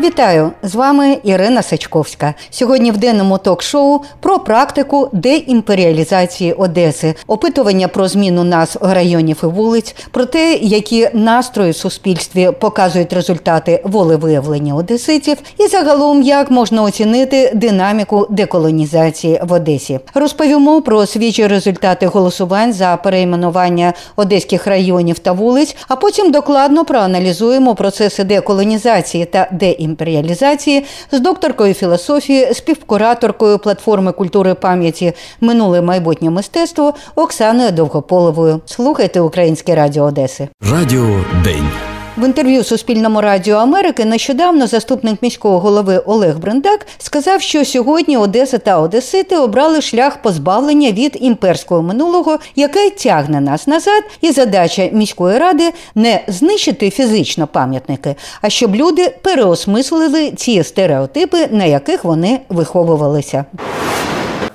Вітаю з вами Ірина Сачковська. Сьогодні в денному ток-шоу про практику деімперіалізації Одеси, опитування про зміну назв районів і вулиць, про те, які настрої в суспільстві показують результати волевиявлення одеситів, і загалом як можна оцінити динаміку деколонізації в Одесі. Розповімо про свіжі результати голосувань за перейменування одеських районів та вулиць, а потім докладно проаналізуємо процеси деколонізації та деімперіалізації імперіалізації з докторкою філософії, співкураторкою платформи культури пам'яті Минуле майбутнє мистецтво Оксаною Довгополовою. Слухайте Українське Радіо Одеси. Радіо День. В інтерв'ю Суспільному радіо Америки нещодавно заступник міського голови Олег Брендак сказав, що сьогодні Одеса та Одесити обрали шлях позбавлення від імперського минулого, яке тягне нас назад, і задача міської ради не знищити фізично пам'ятники, а щоб люди переосмислили ці стереотипи, на яких вони виховувалися.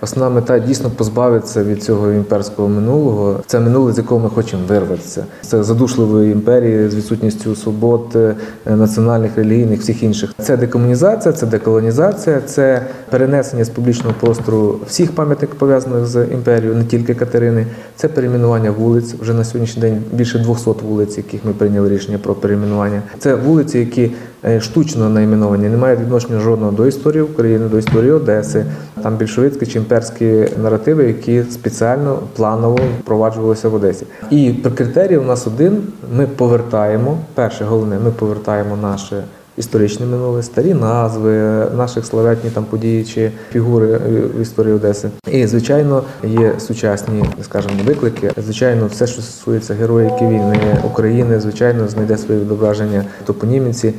Основна мета дійсно позбавитися від цього імперського минулого. Це минуле, з якого ми хочемо вирватися. Це задушливої імперії з відсутністю свобод е, національних, релігійних, всіх інших. Це декомунізація, це деколонізація, це перенесення з публічного простору всіх пам'ятників пов'язаних з імперією, не тільки Катерини. Це перейменування вулиць. Вже на сьогоднішній день більше 200 вулиць, яких ми прийняли рішення про перейменування. Це вулиці, які штучно найменовані, не мають відношення жодного до історії України, до історії Одеси, там більшовицькі чи імперські наративи, які спеціально планово впроваджувалися в Одесі. І критерій у нас один: ми повертаємо перше, головне, ми повертаємо наше. Історичне минуле, старі назви наших славетні там події чи фігури в історії Одеси. І звичайно є сучасні, скажімо, виклики. Звичайно, все, що стосується героїки війни України, звичайно, знайде своє відображення в топоніміці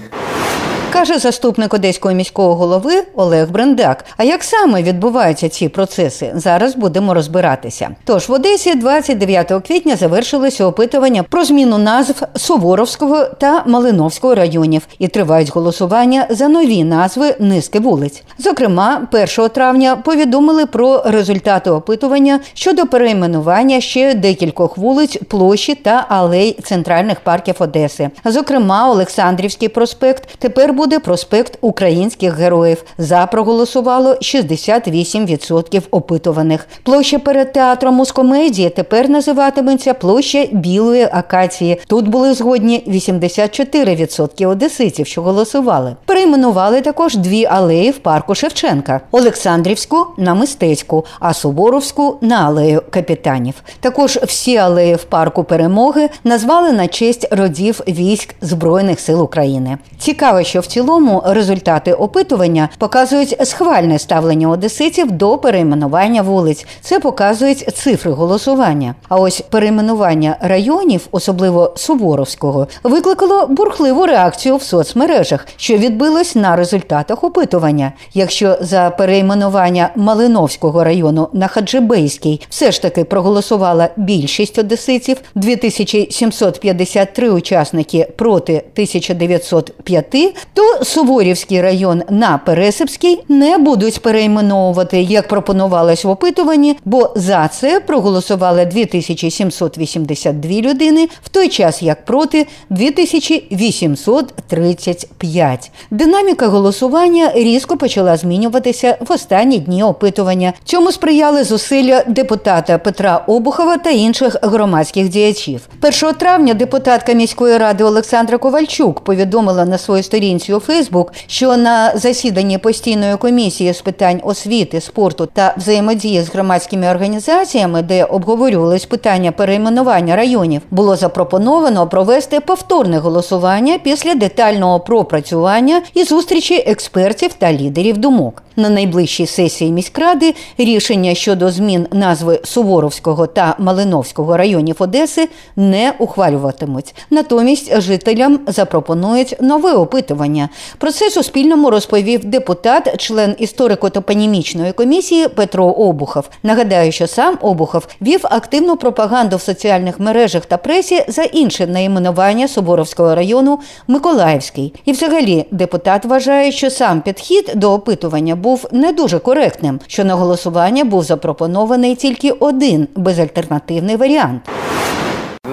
каже заступник одеського міського голови Олег Брендак. А як саме відбуваються ці процеси? Зараз будемо розбиратися. Тож в Одесі 29 квітня завершилося опитування про зміну назв Суворовського та Малиновського районів і тривають голосування за нові назви низки вулиць. Зокрема, 1 травня повідомили про результати опитування щодо перейменування ще декількох вулиць, площі та алей центральних парків Одеси. Зокрема, Олександрівський проспект тепер буде буде проспект українських героїв. За проголосувало 68% опитуваних. Площа перед театром мускомедії тепер називатиметься площа Білої акації. Тут були згодні 84% одеситів, що голосували. Перейменували також дві алеї в парку Шевченка: Олександрівську на мистецьку, а Суворовську на алею капітанів. Також всі алеї в парку перемоги назвали на честь родів військ Збройних сил України. Цікаво, що в цілому результати опитування показують схвальне ставлення одеситів до перейменування вулиць. Це показують цифри голосування. А ось перейменування районів, особливо Суворовського, викликало бурхливу реакцію в соцмережах, що відбилось на результатах опитування. Якщо за перейменування Малиновського району на Хаджибейський все ж таки проголосувала більшість одеситів 2753 учасники проти 1905, то Суворівський район на Пересипський не будуть перейменовувати, як пропонувалось в опитуванні, бо за це проголосували 2782 людини, в той час як проти 2835. Динаміка голосування різко почала змінюватися в останні дні опитування. Цьому сприяли зусилля депутата Петра Обухова та інших громадських діячів. 1 травня депутатка міської ради Олександра Ковальчук повідомила на своїй сторінці у Фейсбук, що на засіданні постійної комісії з питань освіти, спорту та взаємодії з громадськими організаціями, де обговорювались питання перейменування районів, було запропоновано провести повторне голосування після детального пропрацювання і зустрічі експертів та лідерів думок. На найближчій сесії міськради рішення щодо змін назви Суворовського та Малиновського районів Одеси не ухвалюватимуть. Натомість жителям запропонують нове опитування опитування. Про це Суспільному розповів депутат, член історико-топонімічної комісії Петро Обухов. Нагадаю, що сам Обухов вів активну пропаганду в соціальних мережах та пресі за інше найменування Соборовського району Миколаївський. І, взагалі, депутат вважає, що сам підхід до опитування був не дуже коректним, що на голосування був запропонований тільки один безальтернативний варіант.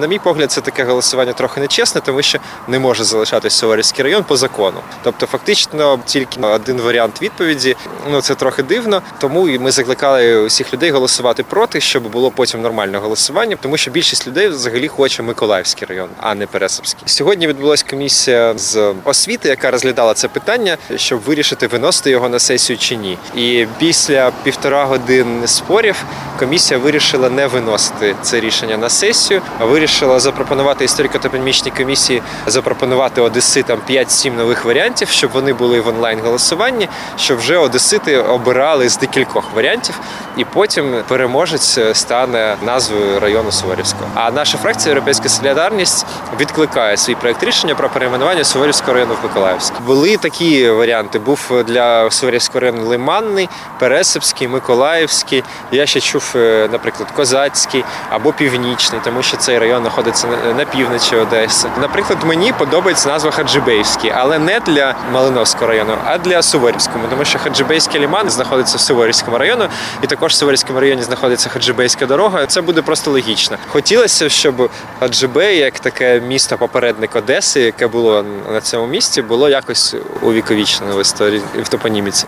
На мій погляд, це таке голосування трохи нечесне, тому що не може залишатись Суворівський район по закону. Тобто, фактично, тільки один варіант відповіді. Ну це трохи дивно. Тому і ми закликали усіх людей голосувати проти, щоб було потім нормальне голосування, тому що більшість людей взагалі хоче Миколаївський район, а не Пересипський. Сьогодні відбулася комісія з освіти, яка розглядала це питання, щоб вирішити, виносити його на сесію чи ні. І після півтора годин спорів комісія вирішила не виносити це рішення на сесію, а вирішила запропонувати історико-топонімічній комісії запропонувати одеситам 5-7 нових варіантів, щоб вони були в онлайн голосуванні, щоб вже одесити обирали з декількох варіантів, і потім переможець стане назвою району Суворівського. А наша фракція Європейська солідарність відкликає свій проект рішення про перейменування Суворівського району в Миколаївський. Були такі варіанти. Був для Суворівського району Лиманний, Пересипський, Миколаївський. Я ще чув, е, наприклад, Козацький або Північний, тому що цей район знаходиться на півночі Одеси. Наприклад, мені подобається назва Хаджибейський, але не для Малиновського району, а для Суворівського, тому що Хаджибейський ліман знаходиться в Суворівському району, і також в Суворівському районі знаходиться Хаджибейська дорога. Це буде просто логічно. Хотілося, щоб Хаджибей, як таке місто попередник Одеси, яке було на цьому місці, було якось увіковічнено в історії в топоніміці.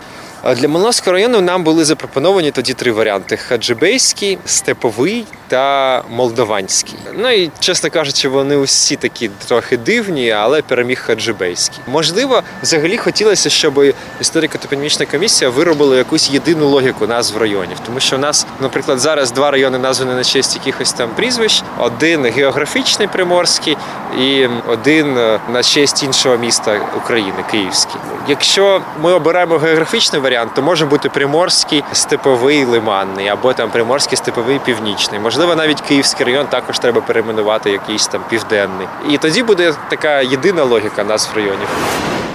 Для Малиновського району нам були запропоновані тоді три варіанти: Хаджибейський, Степовий та Молдованський. Ну і чесно кажучи, вони усі такі трохи дивні, але переміг Хаджибейський. Можливо, взагалі хотілося, щоб історико-топонімічна комісія виробила якусь єдину логіку назв районів, тому що у нас, наприклад, зараз два райони названі на честь якихось там прізвищ: один географічний приморський і один на честь іншого міста України Київський. Якщо ми обираємо географічний варіант, то може бути приморський степовий лиманний або там приморський степовий північний. Можливо, навіть Київський район також треба перейменувати якийсь там південний. І тоді буде така єдина логіка назв районів.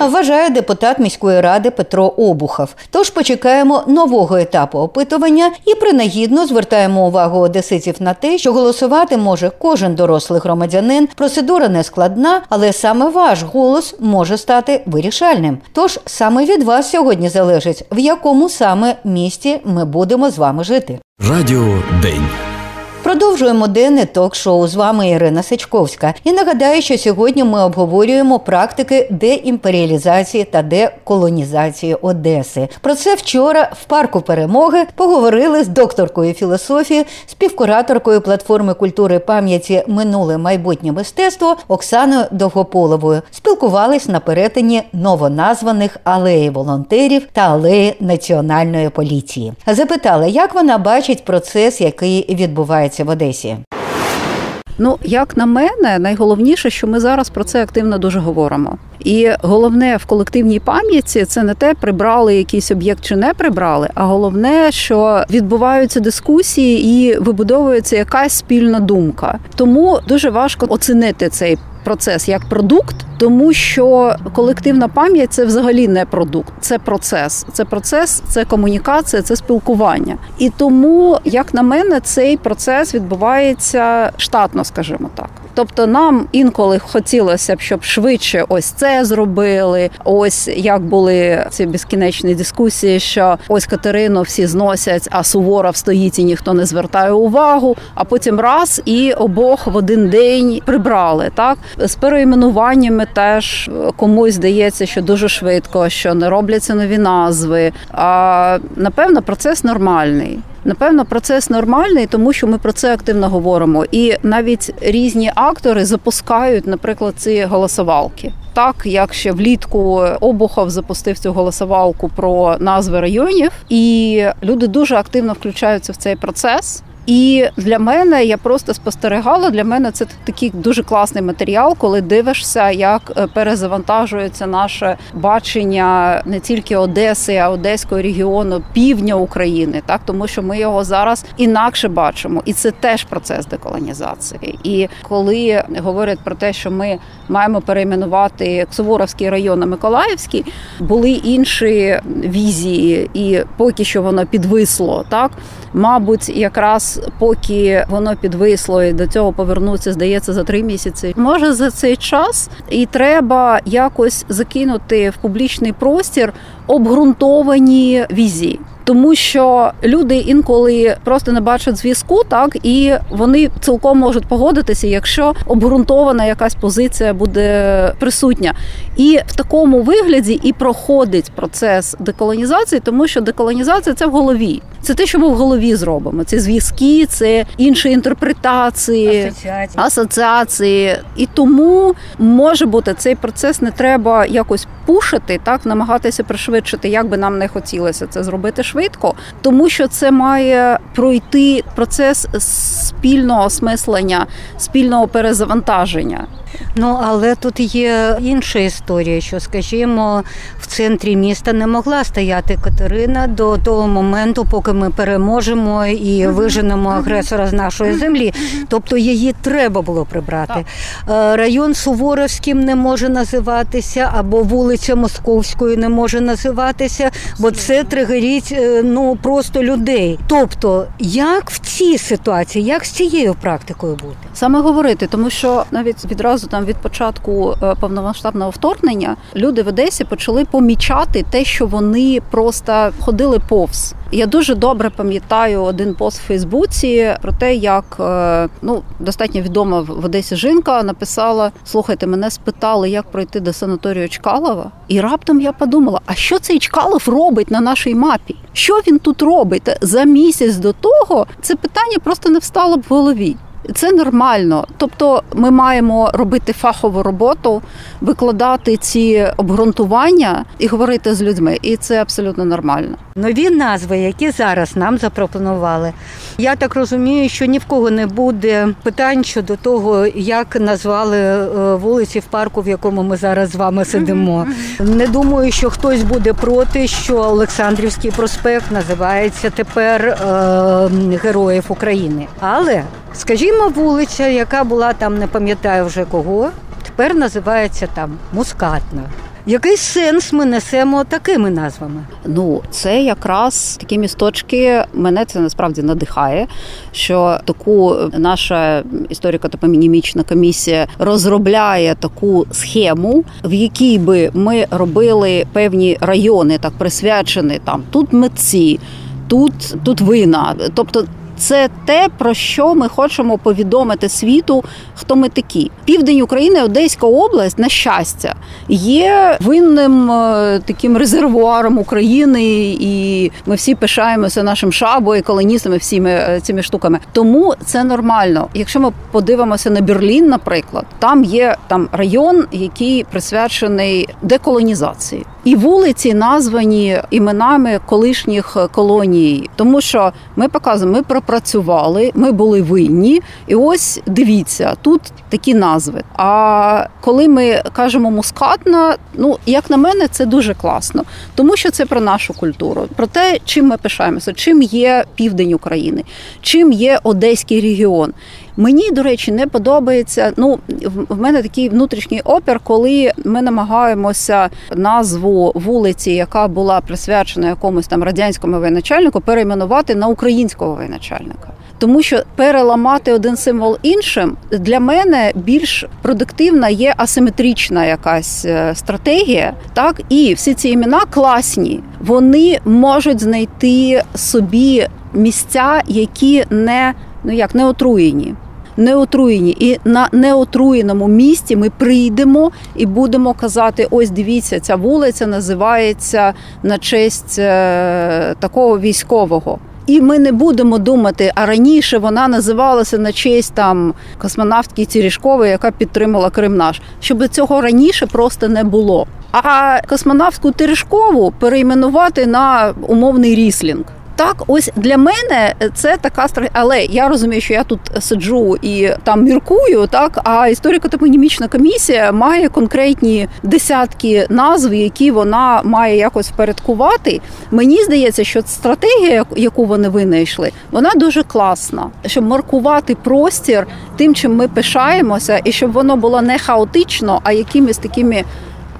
Вважає депутат міської ради Петро Обухов. Тож почекаємо нового етапу опитування і принагідно звертаємо увагу одеситів на те, що голосувати може кожен дорослий громадянин. Процедура не складна, але саме ваш голос може стати вирішальним. Тож саме від вас сьогодні залежить, в якому саме місті ми будемо з вами жити. Радіо День. Продовжуємо денне ток-шоу. З вами Ірина Сачковська. І нагадаю, що сьогодні ми обговорюємо практики деімперіалізації та деколонізації Одеси. Про це вчора в парку перемоги поговорили з докторкою філософії, співкураторкою платформи культури пам'яті Минуле майбутнє мистецтво Оксаною Довгополовою. Спілкувались на перетині новоназваних алеї волонтерів та алеї національної поліції. Запитали, як вона бачить процес, який відбувається в Одесі. Ну, як на мене, найголовніше, що ми зараз про це активно дуже говоримо. І головне в колективній пам'яті це не те, прибрали якийсь об'єкт чи не прибрали, а головне, що відбуваються дискусії і вибудовується якась спільна думка. Тому дуже важко оцінити цей процес як продукт, тому що колективна пам'ять це взагалі не продукт, це процес. Це процес, це комунікація, це спілкування. І тому, як на мене, цей процес відбувається штатно, скажімо так. Тобто нам інколи хотілося б, щоб швидше ось це зробили. Ось як були ці безкінечні дискусії, що ось Катерину всі зносять, а Суворов стоїть і ніхто не звертає увагу. А потім раз і обох в один день прибрали. Так з переіменуваннями теж комусь здається, що дуже швидко, що не робляться нові назви. А напевно, процес нормальний. Напевно, процес нормальний, тому що ми про це активно говоримо. І навіть різні актори запускають, наприклад, ці голосовалки. Так як ще влітку Обухов запустив цю голосувалку про назви районів, і люди дуже активно включаються в цей процес. І для мене я просто спостерігала. Для мене це такий дуже класний матеріал, коли дивишся, як е, перезавантажується наше бачення не тільки Одеси, а Одеського регіону, півдня України, так тому що ми його зараз інакше бачимо, і це теж процес деколонізації. І коли говорять про те, що ми маємо перейменувати Суворовський район на Миколаївський, були інші візії, і поки що воно підвисло, так мабуть, якраз поки воно підвисло і до цього повернуться, здається, за три місяці. Може за цей час і треба якось закинути в публічний простір обґрунтовані візії тому що люди інколи просто не бачать зв'язку, так і вони цілком можуть погодитися, якщо обґрунтована якась позиція буде присутня. І в такому вигляді і проходить процес деколонізації, тому що деколонізація це в голові. Це те, що ми в голові зробимо. Це зв'язки, це інші інтерпретації, асоціації. асоціації. І тому може бути цей процес не треба якось пушити, так намагатися пришвидшити, як би нам не хотілося це зробити швидко, тому що це має пройти процес спільного осмислення, спільного перезавантаження. Ну але тут є інша історія, що, скажімо, в центрі міста не могла стояти Катерина до того моменту, поки ми переможемо і виженемо агресора з нашої землі. Тобто її треба було прибрати. Е, район Суворовським не може називатися, або вулиця Московською не може називатися, бо це тригеріть е, ну просто людей. Тобто, як в цій ситуації, як з цією практикою бути? Саме говорити, тому що навіть відразу там від початку е, повномасштабного вторгнення люди в Одесі почали помічати те, що вони просто ходили повз. Я дуже добре пам'ятаю один пост в Фейсбуці про те, як е, ну достатньо відома в Одесі жінка написала: слухайте, мене спитали, як пройти до санаторію Чкалова, і раптом я подумала: а що цей Чкалов робить на нашій мапі? Що він тут робить за місяць до того? Це питання просто не встало б в голові. Це нормально, тобто ми маємо робити фахову роботу, викладати ці обґрунтування і говорити з людьми, і це абсолютно нормально. Нові назви, які зараз нам запропонували. Я так розумію, що ні в кого не буде питань щодо того, як назвали е, вулиці в парку, в якому ми зараз з вами сидимо. Не думаю, що хтось буде проти, що Олександрівський проспект називається тепер е, Героїв України. Але скажімо, вулиця, яка була там, не пам'ятаю вже кого, тепер називається там Мускатна. Який сенс ми несемо такими назвами? Ну це якраз такі місточки. Мене це насправді надихає, що таку наша історико-топонімічна комісія розробляє таку схему, в якій би ми робили певні райони, так присвячені там тут митці. Тут тут вина, тобто це те, про що ми хочемо повідомити світу, хто ми такі. Південь України, Одеська область, на щастя, є винним е, таким резервуаром України, і ми всі пишаємося нашим шабою, колоністами, всіми е, цими штуками. Тому це нормально. Якщо ми подивимося на Берлін, наприклад, там є там район, який присвячений деколонізації. І вулиці названі іменами колишніх колоній, тому що ми показуємо, ми пропрацювали, ми були винні, і ось дивіться, тут такі назви. А коли ми кажемо мускатна, ну як на мене, це дуже класно, тому що це про нашу культуру, про те, чим ми пишаємося, чим є південь України, чим є Одеський регіон. Мені, до речі, не подобається. Ну, в мене такий внутрішній опір, коли ми намагаємося назву вулиці, яка була присвячена якомусь там радянському воєначальнику, перейменувати на українського воєначальника. Тому що переламати один символ іншим для мене більш продуктивна є асиметрична якась е, стратегія. Так і всі ці імена класні, вони можуть знайти собі місця, які не ну як не отруєні не отруєні. І на неотруєному місці ми прийдемо і будемо казати: ось дивіться, ця вулиця називається на честь е, такого військового. І ми не будемо думати, а раніше вона називалася на честь там космонавтки Цірішкової, яка підтримала Крим наш, щоб цього раніше просто не було. А космонавтку Терешкову перейменувати на умовний ріслінг. Так, ось для мене це така стратегія. Але я розумію, що я тут сиджу і там міркую, так а історико-топонімічна комісія має конкретні десятки назв, які вона має якось впорядкувати. Мені здається, що стратегія, яку вони винайшли, вона дуже класна, щоб маркувати простір тим, чим ми пишаємося, і щоб воно було не хаотично, а якимись такими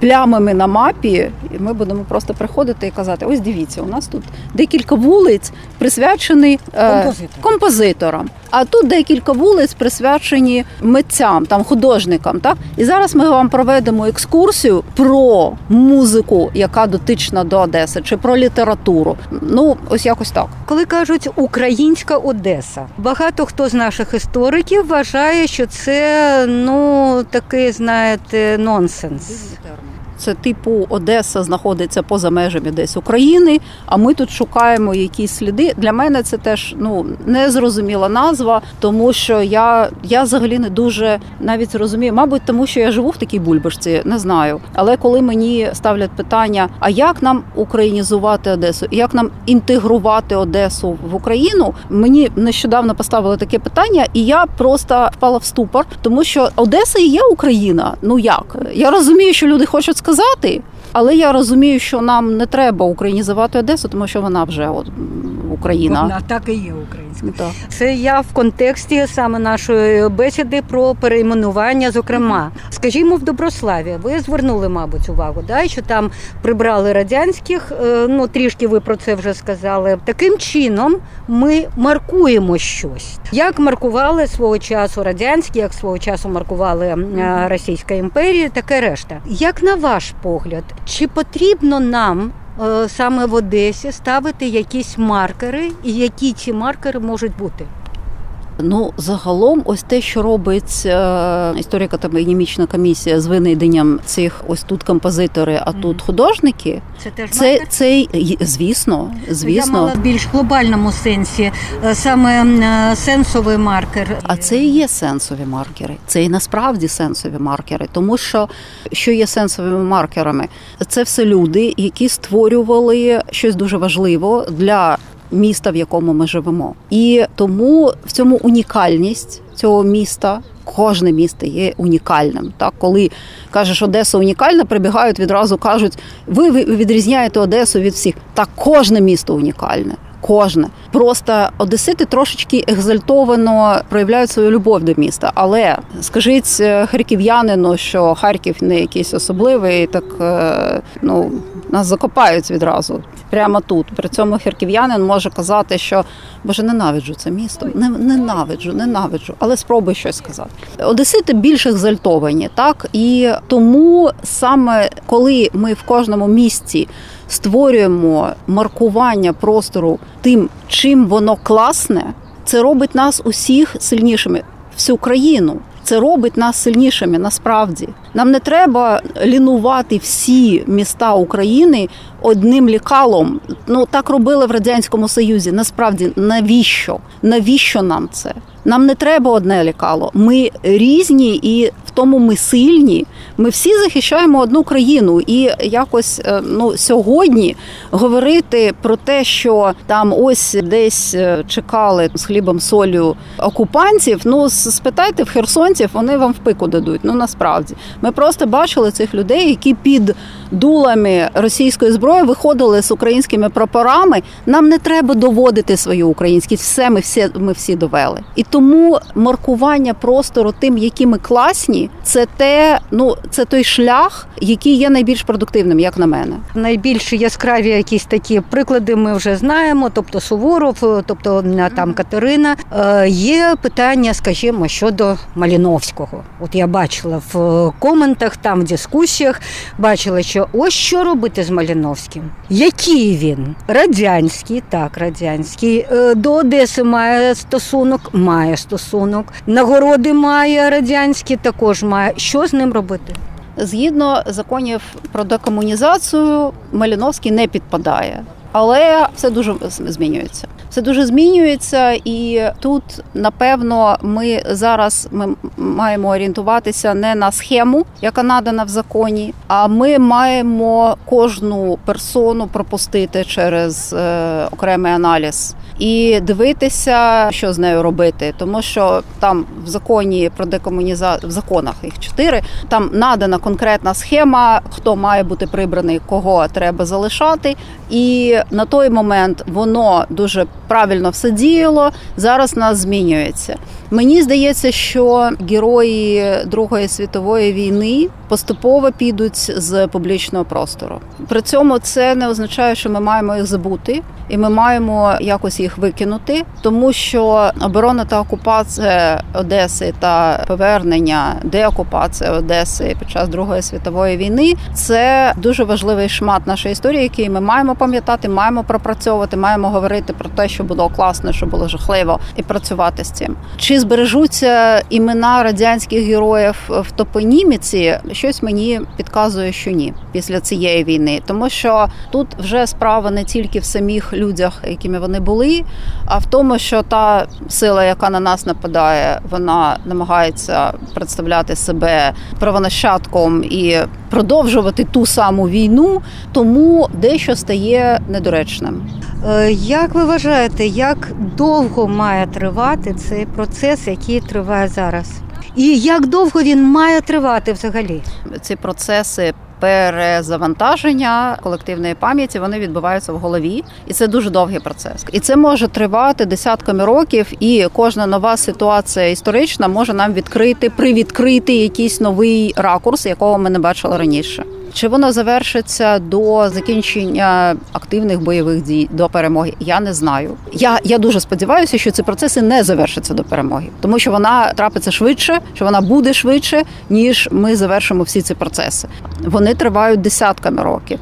плямами на мапі, і ми будемо просто приходити і казати: ось дивіться, у нас тут декілька вулиць присвячені е, Композиторам. композиторам. А тут декілька вулиць присвячені митцям, там художникам. Так і зараз ми вам проведемо екскурсію про музику, яка дотична до Одеси, чи про літературу. Ну ось якось так. Коли кажуть українська Одеса, багато хто з наших істориків вважає, що це ну такий, знаєте, нонсенс. Це типу Одеса знаходиться поза межами десь України, а ми тут шукаємо якісь сліди. Для мене це теж ну незрозуміла назва, тому що я, я взагалі не дуже навіть розумію, мабуть, тому що я живу в такій бульбашці, не знаю. Але коли мені ставлять питання, а як нам українізувати Одесу, як нам інтегрувати Одесу в Україну, мені нещодавно поставили таке питання, і я просто впала в ступор, тому що Одеса і є Україна. Ну як я розумію, що люди хочуть сказати. Але я розумію, що нам не треба українізувати Одесу, тому що вона вже от, Україна. Вона так і є українська. Так. Це я в контексті саме нашої бесіди про перейменування. Зокрема, скажімо, в Доброславі ви звернули, мабуть, увагу, да, що там прибрали радянських. е, Ну трішки ви про це вже сказали. Таким чином ми маркуємо щось. Як маркували свого часу радянські, як свого часу маркували е, Російська імперія, таке решта. Як на ваш погляд, чи потрібно нам? Е, Саме в Одесі ставити якісь маркери, і які ці маркери можуть бути. Ну, загалом, ось те, що робить е, історико-топонімічна комісія з винайденням цих ось тут композитори, а тут художники. Це теж Це, це й- звісно, Я мала більш глобальному сенсі е, саме е, сенсовий маркер. А це і є сенсові маркери. Це і насправді сенсові маркери, тому що що є сенсовими маркерами? Це все люди, які створювали щось дуже важливо для міста, в якому ми живемо. І тому в цьому унікальність цього міста. Кожне місто є унікальним. Так, коли кажеш Одеса унікальна, прибігають відразу кажуть, ви відрізняєте Одесу від всіх. Так, кожне місто унікальне. Кожне просто одесити трошечки екзальтовано проявляють свою любов до міста. Але скажіть е, харків'янину, що Харків не якийсь особливий, так е, ну нас закопають відразу прямо тут. При цьому харків'янин може казати, що боже, ненавиджу це місто. Не ненавиджу, ненавиджу, але спробуй щось сказати. Одесити більш екзальтовані, так і тому саме коли ми в кожному місті створюємо маркування простору тим, чим воно класне, це робить нас усіх сильнішими, всю країну. Це робить нас сильнішими насправді. Нам не треба лінувати всі міста України одним лікалом. Ну так робили в радянському союзі. Насправді, навіщо? Навіщо нам це? Нам не треба одне лікало. Ми різні і тому ми сильні. Ми всі захищаємо одну країну. І якось е, ну сьогодні говорити про те, що там ось десь е, чекали з хлібом солью окупантів. Ну спитайте в херсонців, вони вам в пику дадуть. Ну насправді ми просто бачили цих людей, які під дулами російської зброї виходили з українськими прапорами. Нам не треба доводити свою українськість. Все ми всі ми всі довели. І тому маркування простору тим, які ми класні, це те, ну це той шлях, який є найбільш продуктивним, як на мене. Найбільш яскраві якісь такі приклади ми вже знаємо. Тобто Суворов, е, тобто там Катерина. Е, Є питання, скажімо, щодо Маліновського. От я бачила в е, коментах, там в дискусіях, бачила, що ось що робити з Маліновським. Який він? Радянський, так, радянський. Е, До Одеси має стосунок, має стосунок. Нагороди має радянські, також має. Що з ним робити? Згідно законів про декомунізацію, Маліновський не підпадає Але все дуже змінюється. Все дуже змінюється, і тут напевно ми зараз ми маємо орієнтуватися не на схему, яка надана в законі, а ми маємо кожну персону пропустити через е, окремий аналіз і дивитися, що з нею робити, тому що там в законі про декомунізацію в законах їх чотири. Там надана конкретна схема, хто має бути прибраний, кого треба залишати. І на той момент воно дуже правильно все діяло. Зараз нас змінюється. Мені здається, що герої Другої світової війни поступово підуть з публічного простору. При цьому це не означає, що ми маємо їх забути, і ми маємо якось їх викинути, тому що оборона та окупація Одеси та повернення деокупація Одеси під час Другої світової війни це дуже важливий шмат нашої історії, який ми маємо пам'ятати, маємо пропрацьовувати, маємо говорити про те, що було класно, що було жахливо, і працювати з цим. Чи збережуться імена радянських героїв в топоніміці? Щось мені підказує, що ні, після цієї війни, тому що тут вже справа не тільки в самих людях, якими вони були, а в тому, що та сила, яка на нас нападає, вона намагається представляти себе правонащадком і продовжувати ту саму війну, тому дещо стає недоречним. Е, як ви вважаєте, як довго має тривати цей процес, який триває зараз? І як довго він має тривати взагалі? Ці процеси перезавантаження колективної пам'яті вони відбуваються в голові, і це дуже довгий процес. І це може тривати десятками років, і кожна нова ситуація історична може нам відкрити, привідкрити якийсь новий ракурс, якого ми не бачили раніше. Чи воно завершиться до закінчення активних бойових дій до перемоги? Я не знаю. Я я дуже сподіваюся, що ці процеси не завершаться до перемоги, тому що вона трапиться швидше, що вона буде швидше, ніж ми завершимо всі ці процеси. Вони тривають десятками років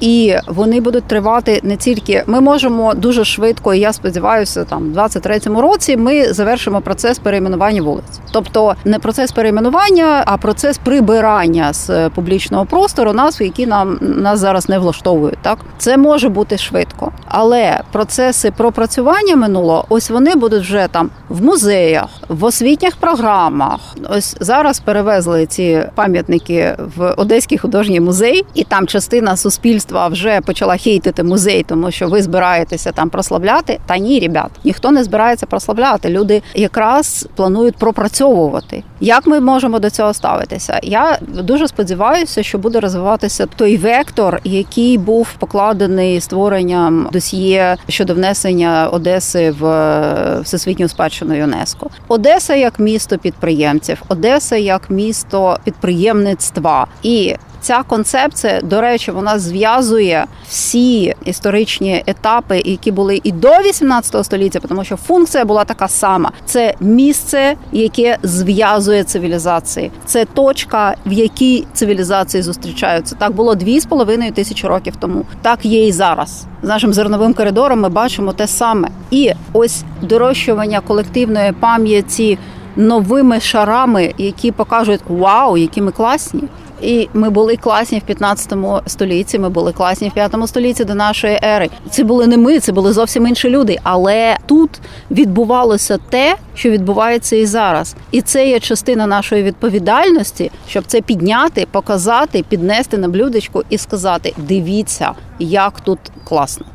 і вони будуть тривати не тільки. Ми можемо дуже швидко, і я сподіваюся, там в 23-му році ми завершимо процес перейменування вулиць. Тобто не процес перейменування, а процес прибирання з публічного простору назв, які нам нас зараз не влаштовують. Так це може бути швидко, але процеси пропрацювання минулого, ось вони будуть вже там в музеях, в освітніх програмах. Ось зараз перевезли ці пам'ятники в Одеський художній музей, і там частина суспільства суспільства вже почала хейтити музей, тому що ви збираєтеся там прославляти. Та ні, ребят, ніхто не збирається прославляти. Люди якраз планують пропрацьовувати. Як ми можемо до цього ставитися? Я дуже сподіваюся, що буде розвиватися той вектор, який був покладений створенням досьє щодо внесення Одеси в всесвітню спадщину ЮНЕСКО. Одеса як місто підприємців, Одеса як місто підприємництва і Ця концепція, до речі, вона зв'язує всі історичні етапи, які були і до 18 століття, тому що функція була така сама: це місце, яке зв'язує цивілізації. Це точка, в якій цивілізації зустрічаються. Так було дві з половиною тисячі років тому. Так є і зараз. З нашим зерновим коридором ми бачимо те саме. І ось дорощування колективної пам'яті новими шарами, які покажуть вау, які ми класні. І ми були класні в 15 столітті. Ми були класні в 5 столітті до нашої ери. Це були не ми, це були зовсім інші люди. Але тут відбувалося те, що відбувається і зараз. І це є частина нашої відповідальності, щоб це підняти, показати, піднести на блюдечку і сказати: дивіться, як тут класно.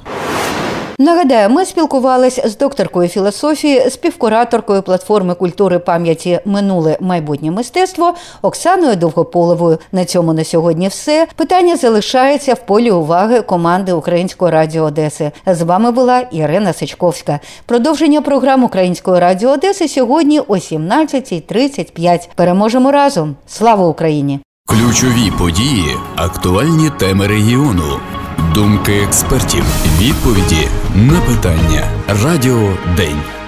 Нагадаю, ми спілкувалися з докторкою філософії, співкураторкою платформи культури пам'яті Минуле майбутнє мистецтво Оксаною Довгополовою. На цьому на сьогодні все. Питання залишається в полі уваги команди Українського радіо Одеси. З вами була Ірина Сичковська. Продовження програм Української радіо Одеси сьогодні о 17.35. Переможемо разом. Слава Україні! Ключові події, актуальні теми регіону. Думки експертів, відповіді на питання. Радіо День.